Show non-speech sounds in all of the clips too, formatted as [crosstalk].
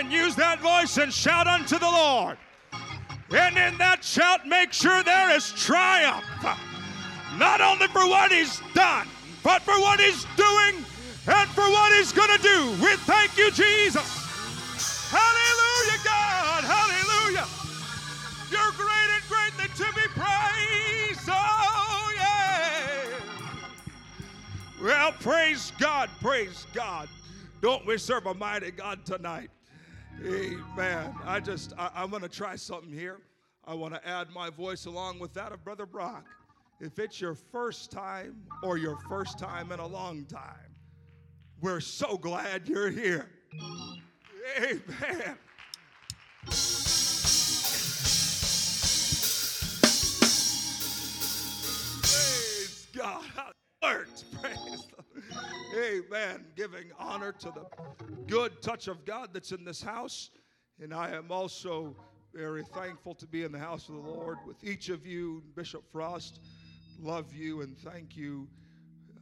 and use that voice and shout unto the Lord. And in that shout, make sure there is triumph. Not only for what he's done, but for what he's doing and for what he's going to do. We thank you, Jesus. Hallelujah, God. Hallelujah. You're great and greatly to be praised. Oh, yeah. Well, praise God. Praise God. Don't we serve a mighty God tonight? Amen. I just, I, am going to try something here. I want to add my voice along with that of Brother Brock. If it's your first time or your first time in a long time, we're so glad you're here. Amen. Praise God. Praise Amen. Giving honor to the good touch of God that's in this house. And I am also very thankful to be in the house of the Lord with each of you. Bishop Frost, love you and thank you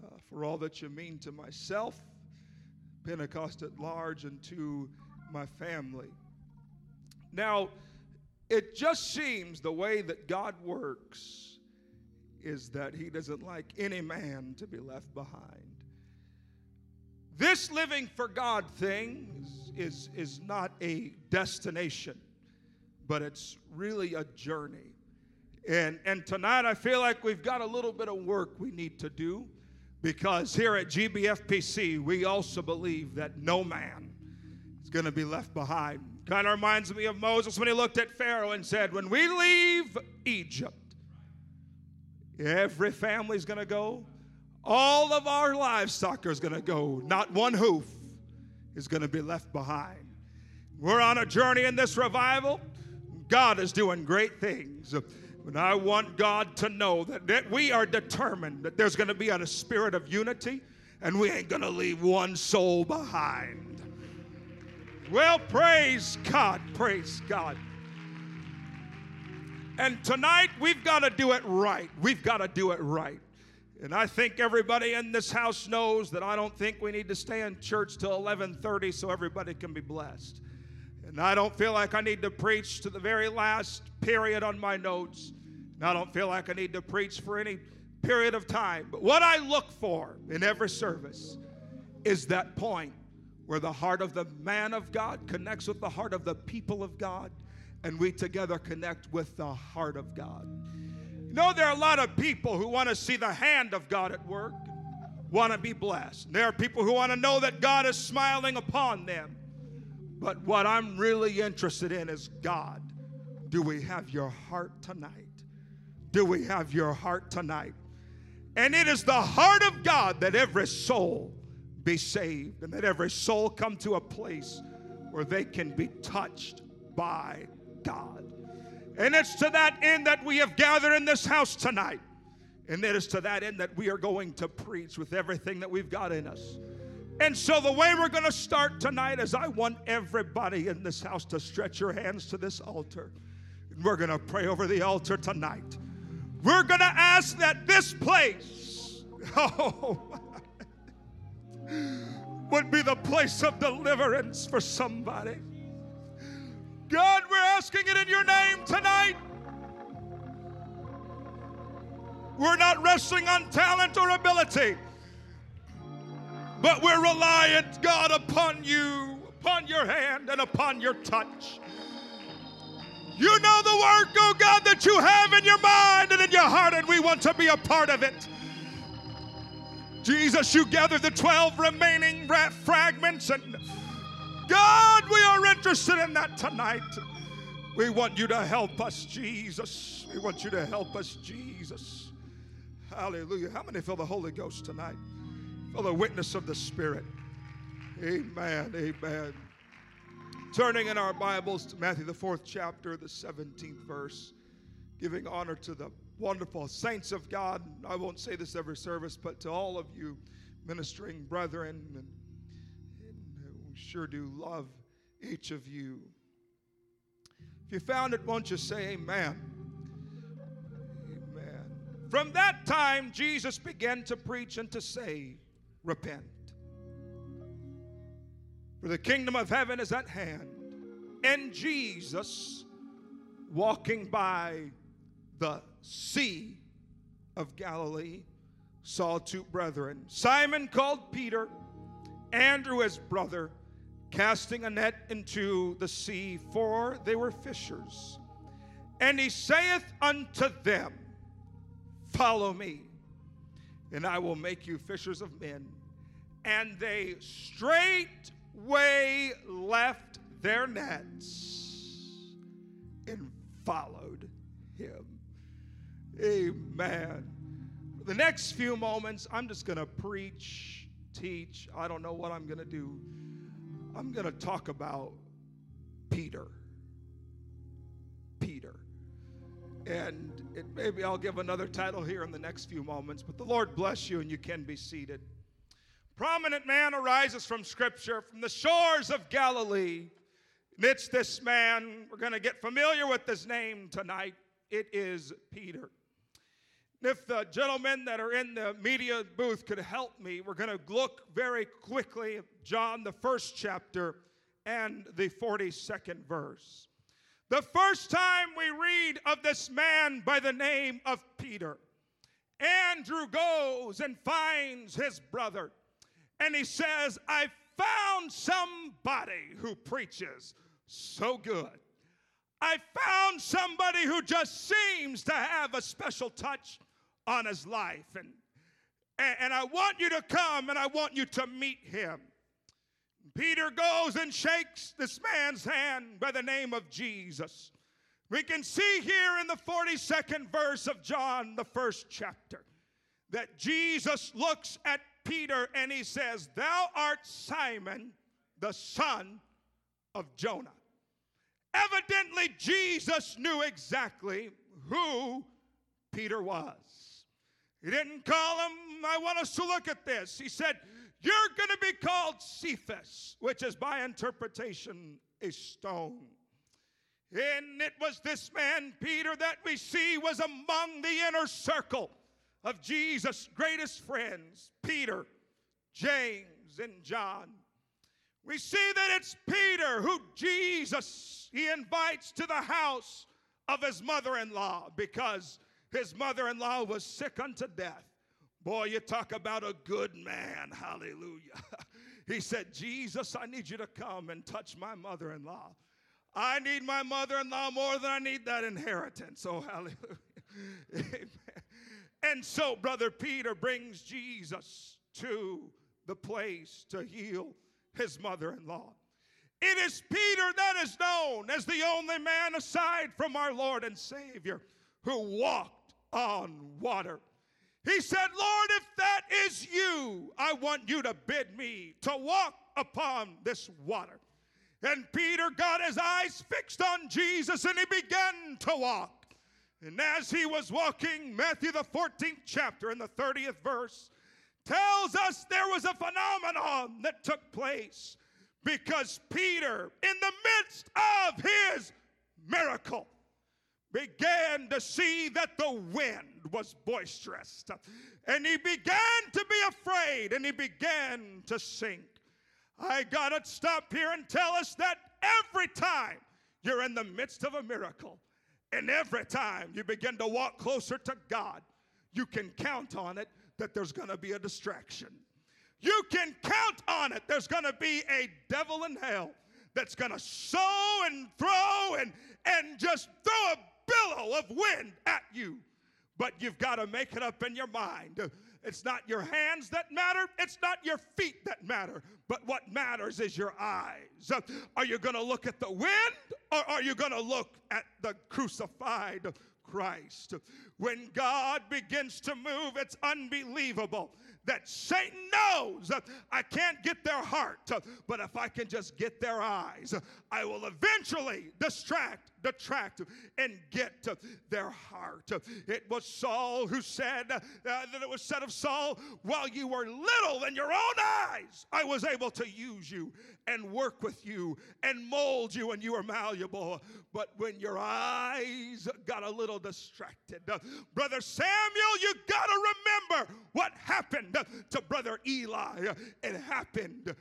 uh, for all that you mean to myself, Pentecost at large, and to my family. Now, it just seems the way that God works is that He doesn't like any man to be left behind. This living for God thing is, is, is not a destination, but it's really a journey. And, and tonight I feel like we've got a little bit of work we need to do because here at GBFPC, we also believe that no man is going to be left behind. Kind of reminds me of Moses when he looked at Pharaoh and said, When we leave Egypt, every family's going to go, all of our livestock is going to go. Not one hoof is going to be left behind. We're on a journey in this revival. God is doing great things. And I want God to know that, that we are determined that there's going to be a spirit of unity and we ain't going to leave one soul behind. Well, praise God. Praise God. And tonight we've got to do it right. We've got to do it right. And I think everybody in this house knows that I don't think we need to stay in church till 11:30 so everybody can be blessed. And I don't feel like I need to preach to the very last period on my notes. And I don't feel like I need to preach for any period of time. But what I look for in every service is that point where the heart of the man of God connects with the heart of the people of God, and we together connect with the heart of God. Know, there are a lot of people who want to see the hand of God at work, want to be blessed. There are people who want to know that God is smiling upon them. But what I'm really interested in is God, do we have your heart tonight? Do we have your heart tonight? And it is the heart of God that every soul be saved and that every soul come to a place where they can be touched by God. And it's to that end that we have gathered in this house tonight. And it is to that end that we are going to preach with everything that we've got in us. And so, the way we're going to start tonight is I want everybody in this house to stretch your hands to this altar. And we're going to pray over the altar tonight. We're going to ask that this place, [laughs] oh, would be the place of deliverance for somebody. God, we're asking it in your name tonight. We're not resting on talent or ability, but we're reliant, God, upon you, upon your hand, and upon your touch. You know the work, oh God, that you have in your mind and in your heart, and we want to be a part of it. Jesus, you gathered the 12 remaining fragments and God, we are interested in that tonight. We want you to help us, Jesus. We want you to help us, Jesus. Hallelujah. How many feel the Holy Ghost tonight? Feel the witness of the Spirit. Amen. Amen. Turning in our Bibles to Matthew, the fourth chapter, the 17th verse, giving honor to the wonderful saints of God. I won't say this every service, but to all of you ministering brethren and sure do love each of you. If you found it, won't you say amen? Amen. From that time, Jesus began to preach and to say, Repent. For the kingdom of heaven is at hand. And Jesus, walking by the Sea of Galilee, saw two brethren Simon called Peter, Andrew his brother, casting a net into the sea, for they were fishers. And he saith unto them, Follow me, and I will make you fishers of men. And they straightway left their nets and followed him. Amen. The next few moments, I'm just going to preach, teach. I don't know what I'm going to do. I'm going to talk about Peter. Peter. And it, maybe I'll give another title here in the next few moments, but the Lord bless you and you can be seated. Prominent man arises from Scripture, from the shores of Galilee. And it's this man, we're going to get familiar with his name tonight. It is Peter. If the gentlemen that are in the media booth could help me, we're going to look very quickly John, the first chapter, and the 42nd verse. The first time we read of this man by the name of Peter, Andrew goes and finds his brother, and he says, I found somebody who preaches so good. I found somebody who just seems to have a special touch on his life. And, and I want you to come and I want you to meet him. Peter goes and shakes this man's hand by the name of Jesus. We can see here in the 42nd verse of John, the first chapter, that Jesus looks at Peter and he says, Thou art Simon, the son of Jonah. Evidently, Jesus knew exactly who Peter was. He didn't call him, I want us to look at this. He said, You're going to be called Cephas, which is by interpretation a stone. And it was this man, Peter, that we see was among the inner circle of Jesus' greatest friends Peter, James, and John. We see that it's Peter who Jesus he invites to the house of his mother-in-law because his mother-in-law was sick unto death. Boy, you talk about a good man. Hallelujah. [laughs] he said, "Jesus, I need you to come and touch my mother-in-law. I need my mother-in-law more than I need that inheritance." Oh, hallelujah. [laughs] Amen. And so brother Peter brings Jesus to the place to heal his mother in law. It is Peter that is known as the only man aside from our Lord and Savior who walked on water. He said, Lord, if that is you, I want you to bid me to walk upon this water. And Peter got his eyes fixed on Jesus and he began to walk. And as he was walking, Matthew the 14th chapter and the 30th verse, tells us there was a phenomenon that took place because Peter, in the midst of his miracle, began to see that the wind was boisterous. And he began to be afraid and he began to sink. I got to stop here and tell us that every time you're in the midst of a miracle and every time you begin to walk closer to God, you can count on it that there's going to be a distraction. You can count on it. There's going to be a devil in hell that's going to sow and throw and, and just throw a billow of wind at you. But you've got to make it up in your mind. It's not your hands that matter, it's not your feet that matter, but what matters is your eyes. Are you going to look at the wind or are you going to look at the crucified Christ. When God begins to move, it's unbelievable that Satan knows I can't get their heart, but if I can just get their eyes, I will eventually distract, detract, and get their heart. It was Saul who said uh, that it was said of Saul, while you were little in your own eyes, I was able to use you and work with you and mold you, and you were malleable. But when your eyes got a little distracted, Brother Samuel, you got to remember what happened to Brother Eli. It happened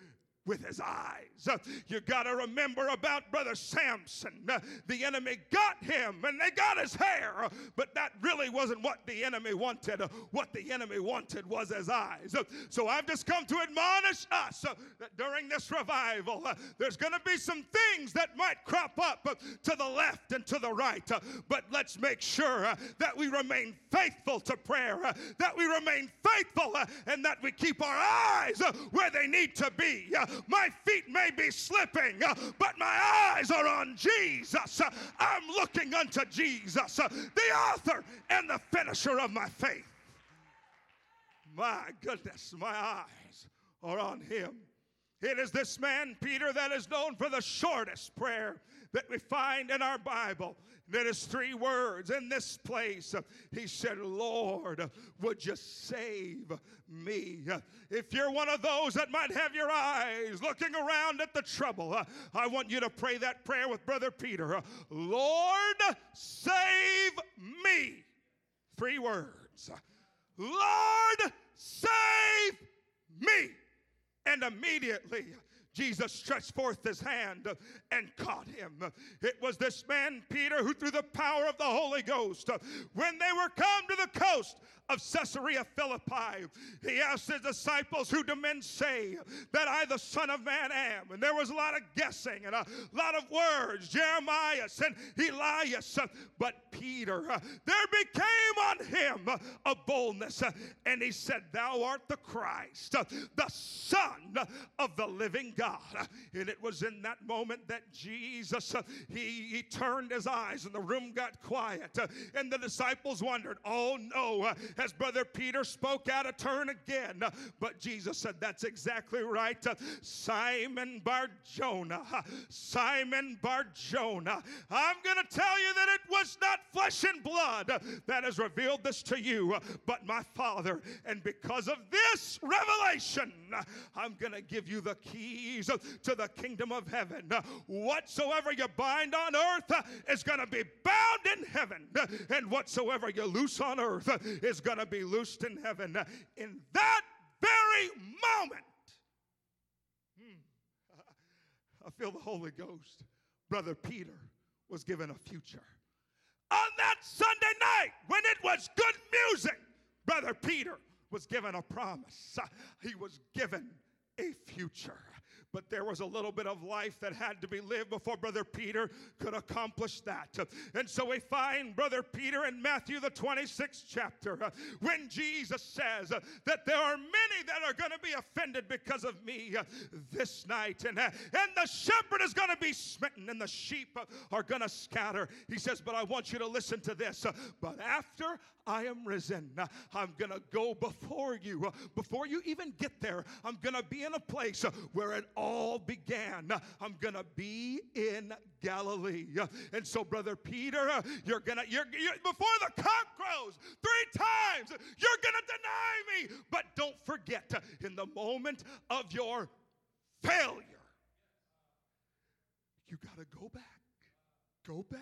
with his eyes. Uh, you got to remember about Brother Samson. Uh, the enemy got him and they got his hair, uh, but that really wasn't what the enemy wanted. What the enemy wanted was his eyes. So I've just come to admonish us that during this revival, there's going to be some things that might crop up to the left and to the right, but let's make sure that we remain faithful to prayer, that we remain faithful, and that we keep our eyes where they need to be. My feet may be slipping, uh, but my eyes are on Jesus. Uh, I'm looking unto Jesus, uh, the author and the finisher of my faith. My goodness, my eyes are on him. It is this man, Peter, that is known for the shortest prayer that we find in our Bible. That is three words in this place. He said, Lord, would you save me? If you're one of those that might have your eyes looking around at the trouble, I want you to pray that prayer with Brother Peter. Lord, save me. Three words. Lord, save me. And immediately Jesus stretched forth his hand and caught him. It was this man, Peter, who, through the power of the Holy Ghost, when they were come to the coast of Caesarea Philippi, he asked his disciples, Who do men say that I, the Son of Man, am? And there was a lot of guessing and a lot of words, Jeremiah and Elias. But Peter, there became on him a boldness, and he said, Thou art the Christ, the Son of the living God. And it was in that moment that Jesus, uh, he, he turned his eyes and the room got quiet. Uh, and the disciples wondered, oh no, uh, as Brother Peter spoke out of turn again. But Jesus said, that's exactly right. Simon Barjona, Simon Barjona, I'm going to tell you that it was not flesh and blood that has revealed this to you, but my Father. And because of this revelation, I'm going to give you the keys to the kingdom of heaven. Whatsoever you bind on earth is going to be bound in heaven, and whatsoever you loose on earth is going to be loosed in heaven. In that very moment, hmm, [laughs] I feel the Holy Ghost. Brother Peter was given a future. On that Sunday night, when it was good music, Brother Peter was given a promise. [laughs] He was given a future but there was a little bit of life that had to be lived before Brother Peter could accomplish that. And so we find Brother Peter in Matthew, the 26th chapter, uh, when Jesus says uh, that there are many that are going to be offended because of me uh, this night, and, and the shepherd is going to be smitten, and the sheep are going to scatter. He says, But I want you to listen to this. But after I am risen, I'm going to go before you. Before you even get there, I'm going to be in a place where it all began. I'm going to be in Galilee. And so, Brother Peter, you're going to, you're, you're, before the cock crows three times, you're going to deny me. But don't forget, in the moment of your failure, you got to go back. Go back.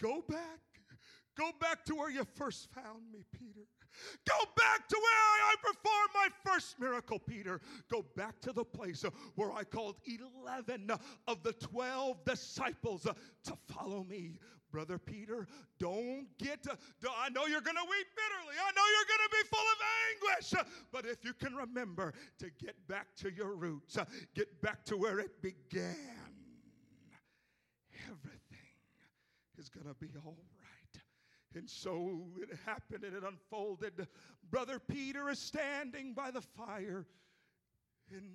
Go back. Go back to where you first found me, Peter. Go back to where I performed my first miracle, Peter. Go back to the place where I called 11 of the 12 disciples to follow me. Brother Peter, don't get, to, I know you're going to weep bitterly. I know you're going to be full of anguish. But if you can remember to get back to your roots, get back to where it began, everything is going to be all right. And so it happened and it unfolded. Brother Peter is standing by the fire and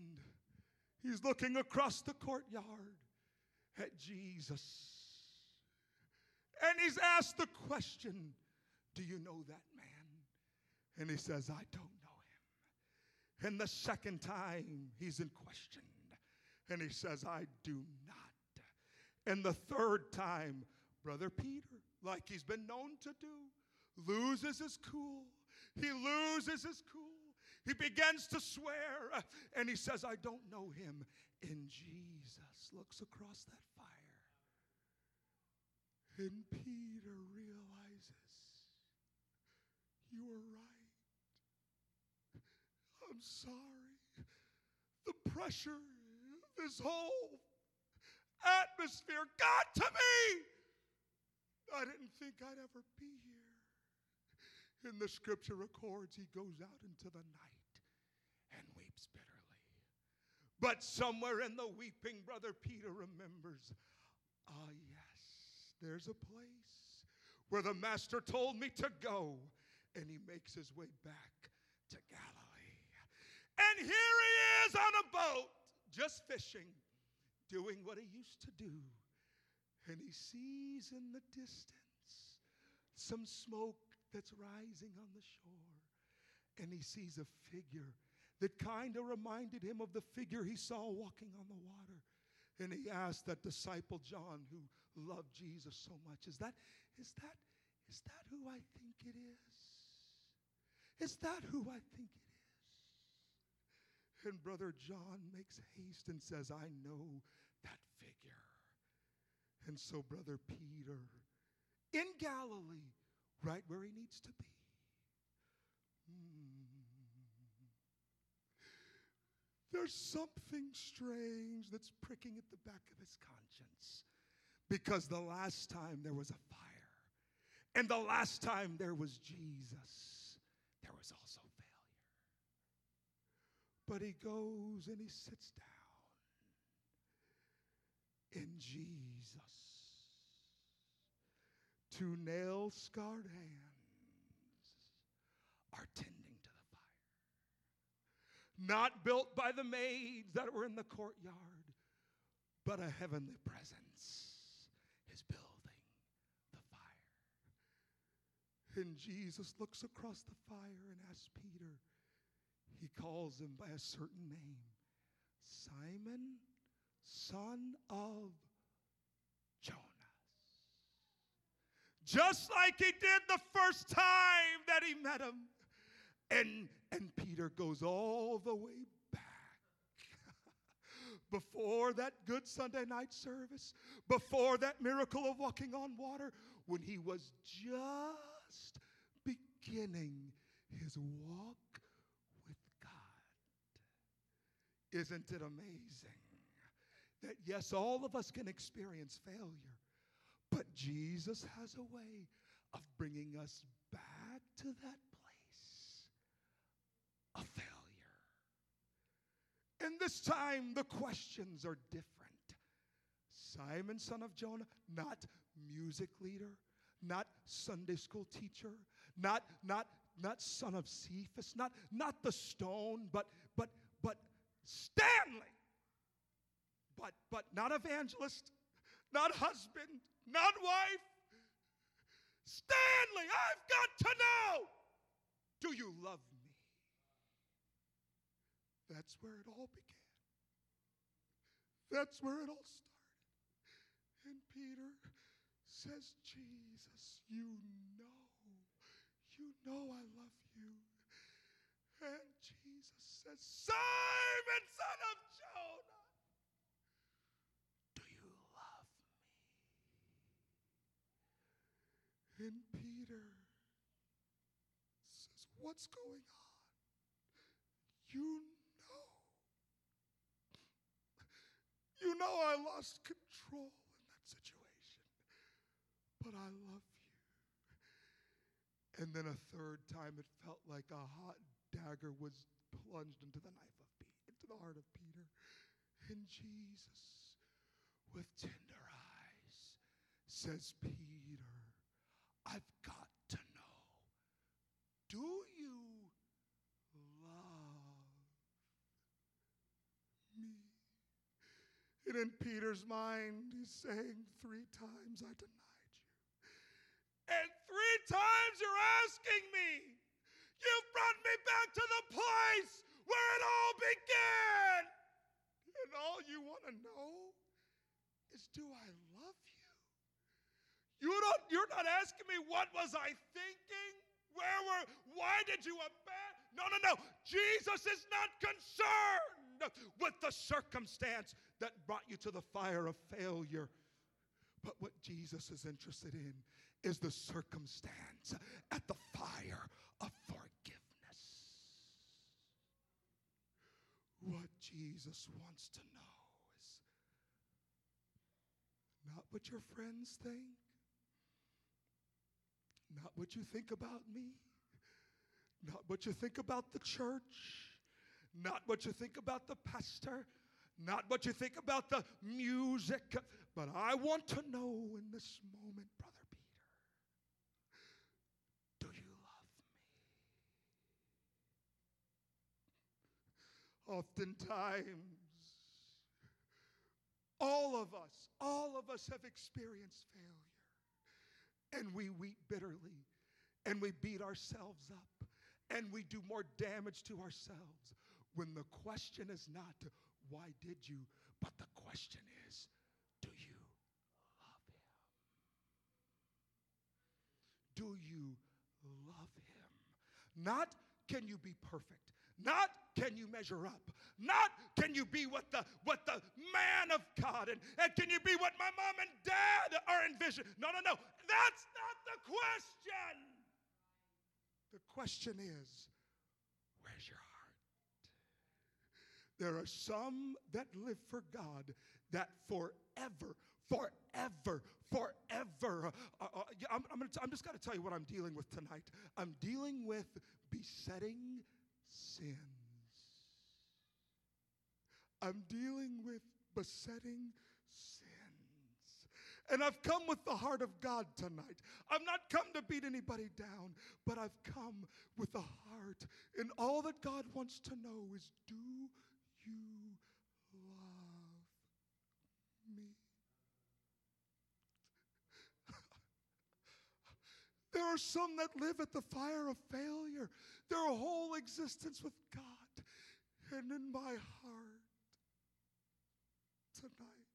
he's looking across the courtyard at Jesus. And he's asked the question Do you know that man? And he says, I don't know him. And the second time he's in question, and he says, I do not. And the third time, Brother Peter, like he's been known to do, loses his cool. He loses his cool. He begins to swear uh, and he says, I don't know him. And Jesus looks across that fire. And Peter realizes, You were right. I'm sorry. the pressure, this whole atmosphere got to me. I didn't think I'd ever be here. In the scripture records, he goes out into the night and weeps bitterly. But somewhere in the weeping, Brother Peter remembers ah, yes, there's a place where the Master told me to go. And he makes his way back to Galilee. And here he is on a boat, just fishing, doing what he used to do. And he sees in the distance some smoke that's rising on the shore. And he sees a figure that kind of reminded him of the figure he saw walking on the water. And he asked that disciple John, who loved Jesus so much, Is that, is that, is that who I think it is? Is that who I think it is? And Brother John makes haste and says, I know. And so, Brother Peter, in Galilee, right where he needs to be. Hmm. There's something strange that's pricking at the back of his conscience because the last time there was a fire, and the last time there was Jesus there was also failure. But he goes and he sits down. In Jesus, two nail scarred hands are tending to the fire. Not built by the maids that were in the courtyard, but a heavenly presence is building the fire. And Jesus looks across the fire and asks Peter, he calls him by a certain name Simon, son of Jonas. Just like he did the first time that he met him. And, and Peter goes all the way back. [laughs] before that good Sunday night service, before that miracle of walking on water, when he was just just beginning his walk with God. Isn't it amazing that, yes, all of us can experience failure, but Jesus has a way of bringing us back to that place of failure. And this time, the questions are different. Simon, son of Jonah, not music leader, not Sunday school teacher, not, not, not son of Cephas, not, not the stone, but, but, but Stanley. But, but not evangelist, not husband, not wife. Stanley, I've got to know do you love me? That's where it all began. That's where it all started. And Peter says, Jesus, you know, you know I love you. And Jesus says, Simon, son of Jonah, do you love me? And Peter says, What's going on? You know. You know I lost control in that situation but I love you. And then a third time, it felt like a hot dagger was plunged into the knife of Peter, into the heart of Peter. And Jesus, with tender eyes, says, Peter, I've got to know, do you love me? And in Peter's mind, he's saying three times, I denied you and three times you're asking me. You've brought me back to the place where it all began. And all you want to know is do I you? Don't you're not asking me what was I thinking? Where were why did you abandon? No, no, no. Jesus is not concerned with the circumstance that brought you to the fire of failure. But what Jesus is interested in is the circumstance at the fire of forgiveness. What Jesus wants to know is not what your friends think, not what you think about me, not what you think about the church, not what you think about the pastor, not what you think about the music, but I want to know in this moment, Brother Peter, do you love me? Oftentimes, all of us, all of us have experienced failure. And we weep bitterly and we beat ourselves up and we do more damage to ourselves when the question is not, why did you? But the question is, do you love him? Do you love him? Not can you be perfect? Not can you measure up? Not can you be what the what the man of God and, and can you be what my mom and dad are envisioning? No, no, no. That's not the question. The question is, where's your heart? There are some that live for God that forever, forever, forever. Uh, uh, I'm, I'm, gonna t- I'm just going to tell you what I'm dealing with tonight. I'm dealing with besetting sins. I'm dealing with besetting sins. And I've come with the heart of God tonight. I've not come to beat anybody down, but I've come with a heart. And all that God wants to know is do you love me? [laughs] there are some that live at the fire of failure, their whole existence with God. And in my heart tonight,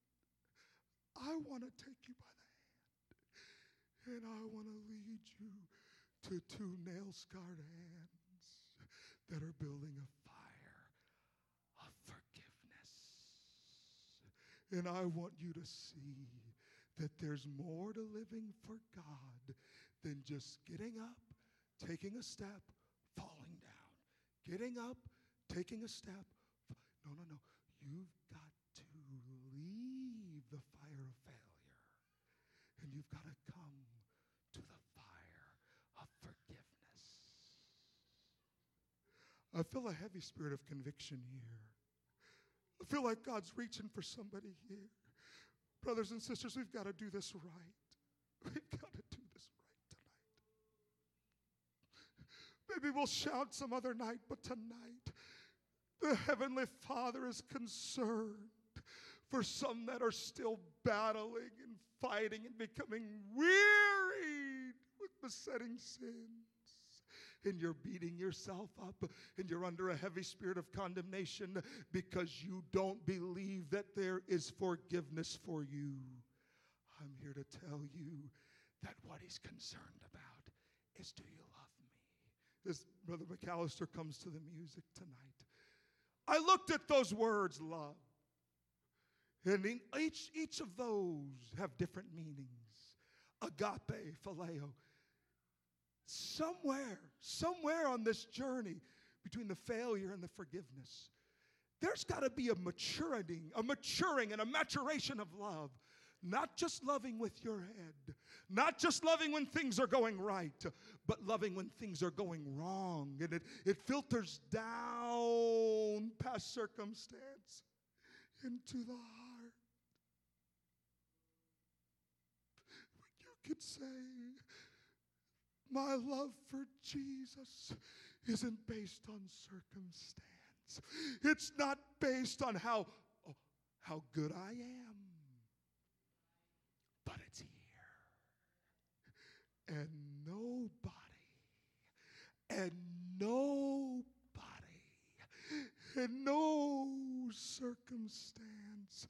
I want to take you by the hand and I want to lead you to two nail scarred hands that are building a fire of forgiveness. And I want you to see that there's more to living for God than just getting up, taking a step, falling down. Getting up, taking a step. No, no, no. You've got to leave the fire of failure. And you've got to come to the fire of forgiveness. I feel a heavy spirit of conviction here. I feel like God's reaching for somebody here. Brothers and sisters, we've got to do this right. We've got to do this right tonight. Maybe we'll shout some other night, but tonight, the Heavenly Father is concerned for some that are still battling and fighting and becoming wearied with besetting sins. And you're beating yourself up and you're under a heavy spirit of condemnation because you don't believe that there is forgiveness for you. I'm here to tell you that what he's concerned about is do you love me? As Brother McAllister comes to the music tonight, I looked at those words, love. And in each, each of those have different meanings. Agape, phileo. Somewhere, somewhere on this journey between the failure and the forgiveness, there's got to be a maturing, a maturing and a maturation of love. Not just loving with your head, not just loving when things are going right, but loving when things are going wrong. And it, it filters down past circumstance into the heart. You could say, My love for Jesus isn't based on circumstance, it's not based on how, oh, how good I am, but it's here. And nobody, and nobody and no circumstance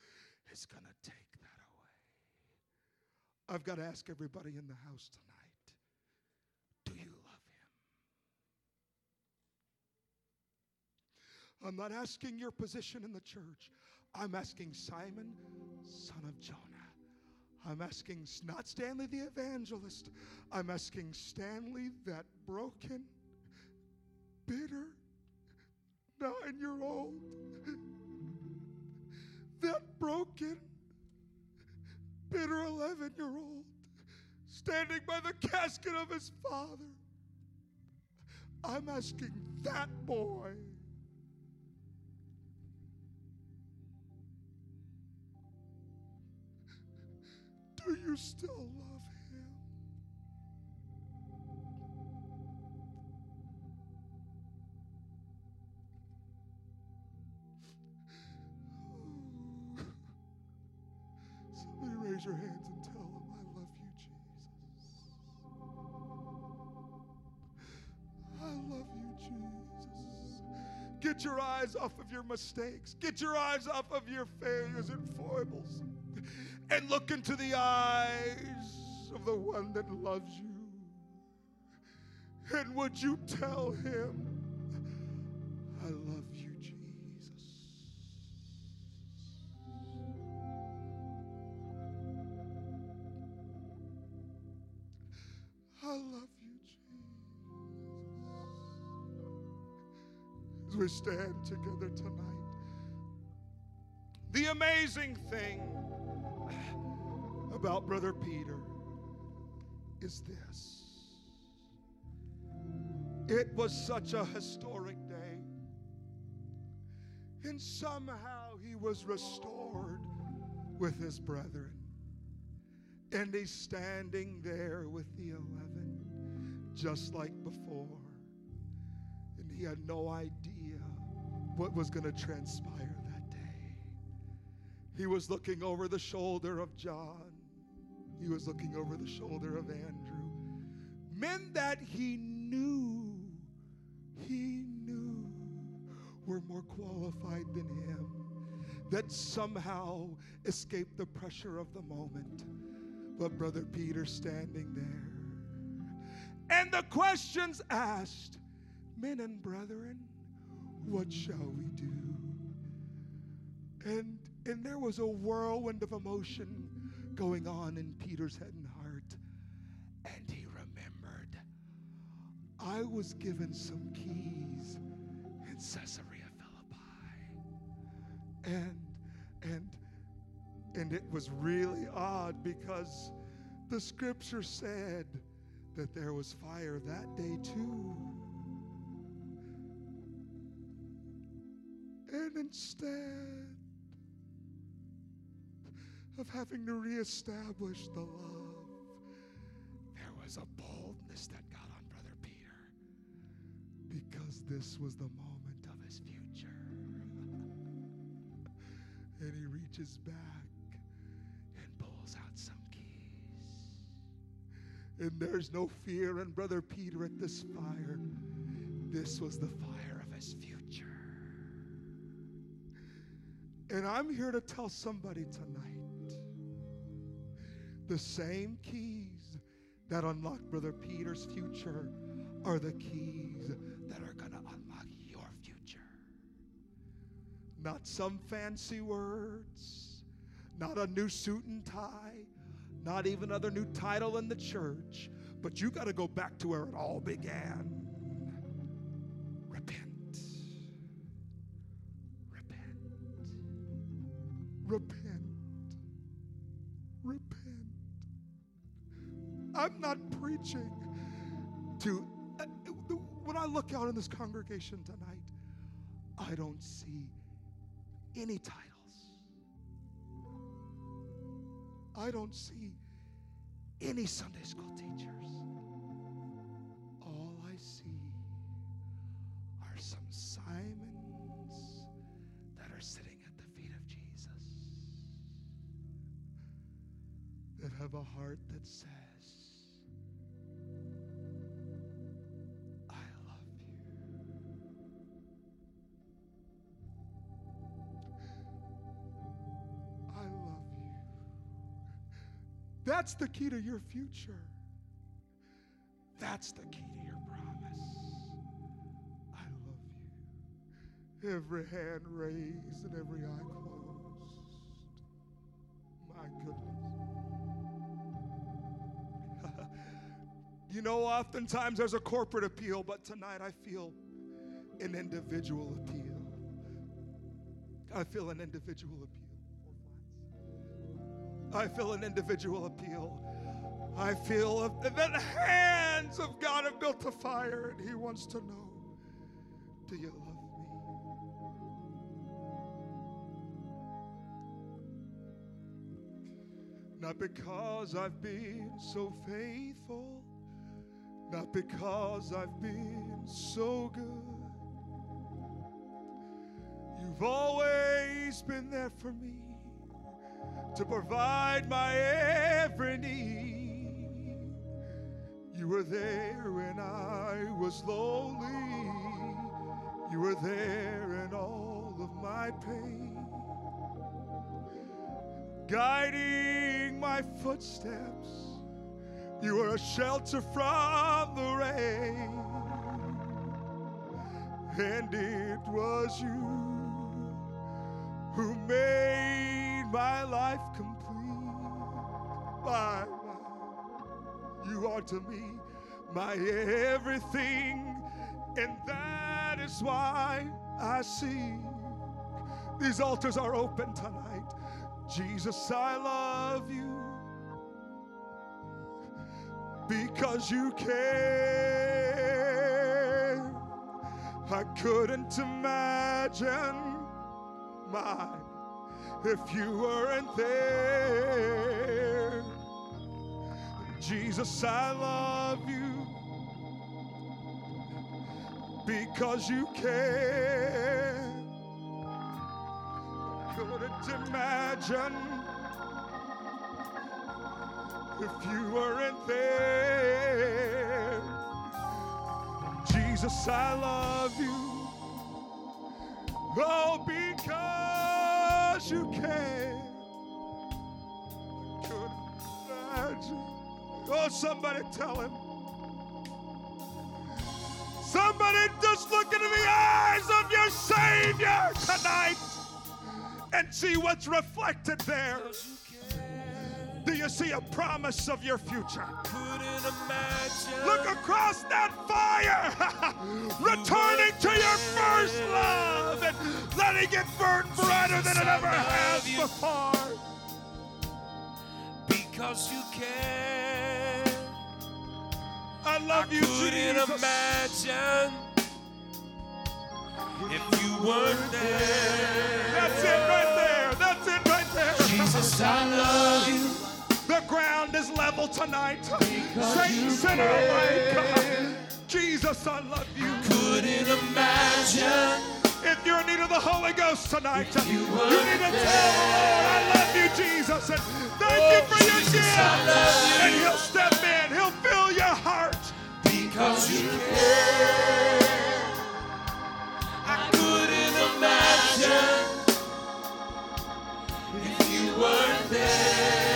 is going to take. I've got to ask everybody in the house tonight do you love him? I'm not asking your position in the church. I'm asking Simon, son of Jonah. I'm asking not Stanley the evangelist. I'm asking Stanley that broken, bitter, nine year old that broken, bitter 11 year old standing by the casket of his father. I'm asking that boy. Do you still love your hands and tell him, I love you, Jesus. I love you, Jesus. Get your eyes off of your mistakes. Get your eyes off of your failures and foibles. And look into the eyes of the one that loves you. And would you tell him, I love you, we stand together tonight, the amazing thing about Brother Peter is this it was such a historic day, and somehow he was restored with his brethren. And he's standing there with the 11, just like before. And he had no idea what was going to transpire that day. He was looking over the shoulder of John, he was looking over the shoulder of Andrew. Men that he knew, he knew were more qualified than him, that somehow escaped the pressure of the moment but Brother Peter standing there. And the questions asked, Men and brethren, what shall we do? And, and there was a whirlwind of emotion going on in Peter's head and heart. And he remembered, I was given some keys in Caesarea Philippi. And, and, and it was really odd because the scripture said that there was fire that day too. Instead of having to reestablish the love, there was a boldness that got on Brother Peter because this was the moment of his future. [laughs] and he reaches back and pulls out some keys. And there's no fear in Brother Peter at this fire. This was the fire And I'm here to tell somebody tonight the same keys that unlock Brother Peter's future are the keys that are going to unlock your future. Not some fancy words, not a new suit and tie, not even another new title in the church, but you got to go back to where it all began. Preaching to, uh, when I look out in this congregation tonight, I don't see any titles. I don't see any Sunday school teachers. All I see are some Simons that are sitting at the feet of Jesus, that have a heart that says, That's the key to your future. That's the key to your promise. I love you. Every hand raised and every eye closed. My goodness. [laughs] you know, oftentimes there's a corporate appeal, but tonight I feel an individual appeal. I feel an individual appeal. I feel an individual appeal. I feel that the hands of God have built a fire, and He wants to know do you love me? Not because I've been so faithful, not because I've been so good. You've always been there for me to provide my every need. You were there when I was lonely. You were there in all of my pain, guiding my footsteps. You were a shelter from the rain, and it was you who made my life complete. My, my, you are to me my everything, and that is why I sing. These altars are open tonight. Jesus, I love you because you care. I couldn't imagine mine if you weren't there. Jesus, I love you because you care. Couldn't imagine if you weren't there. Jesus, I love you. Oh, because you care. Couldn't imagine. Oh, somebody tell him. Somebody just look into the eyes of your Savior tonight and see what's reflected there. Do you see a promise of your future? Look across that fire, [laughs] letting it burn brighter than it ever has before. Because you care. I love I you, couldn't Jesus. imagine if you weren't there. That's it right there. That's it right there. Jesus, I love you. The ground is level tonight. Satan, sinner alike. Jesus, I love you. Couldn't imagine If you're in need of the Holy Ghost tonight, you, need to tell the Lord, I love you, Jesus, and thank you oh, for your Jesus, gift. You. And He'll step in, He'll fill your heart. because you care. I couldn't imagine if you weren't there.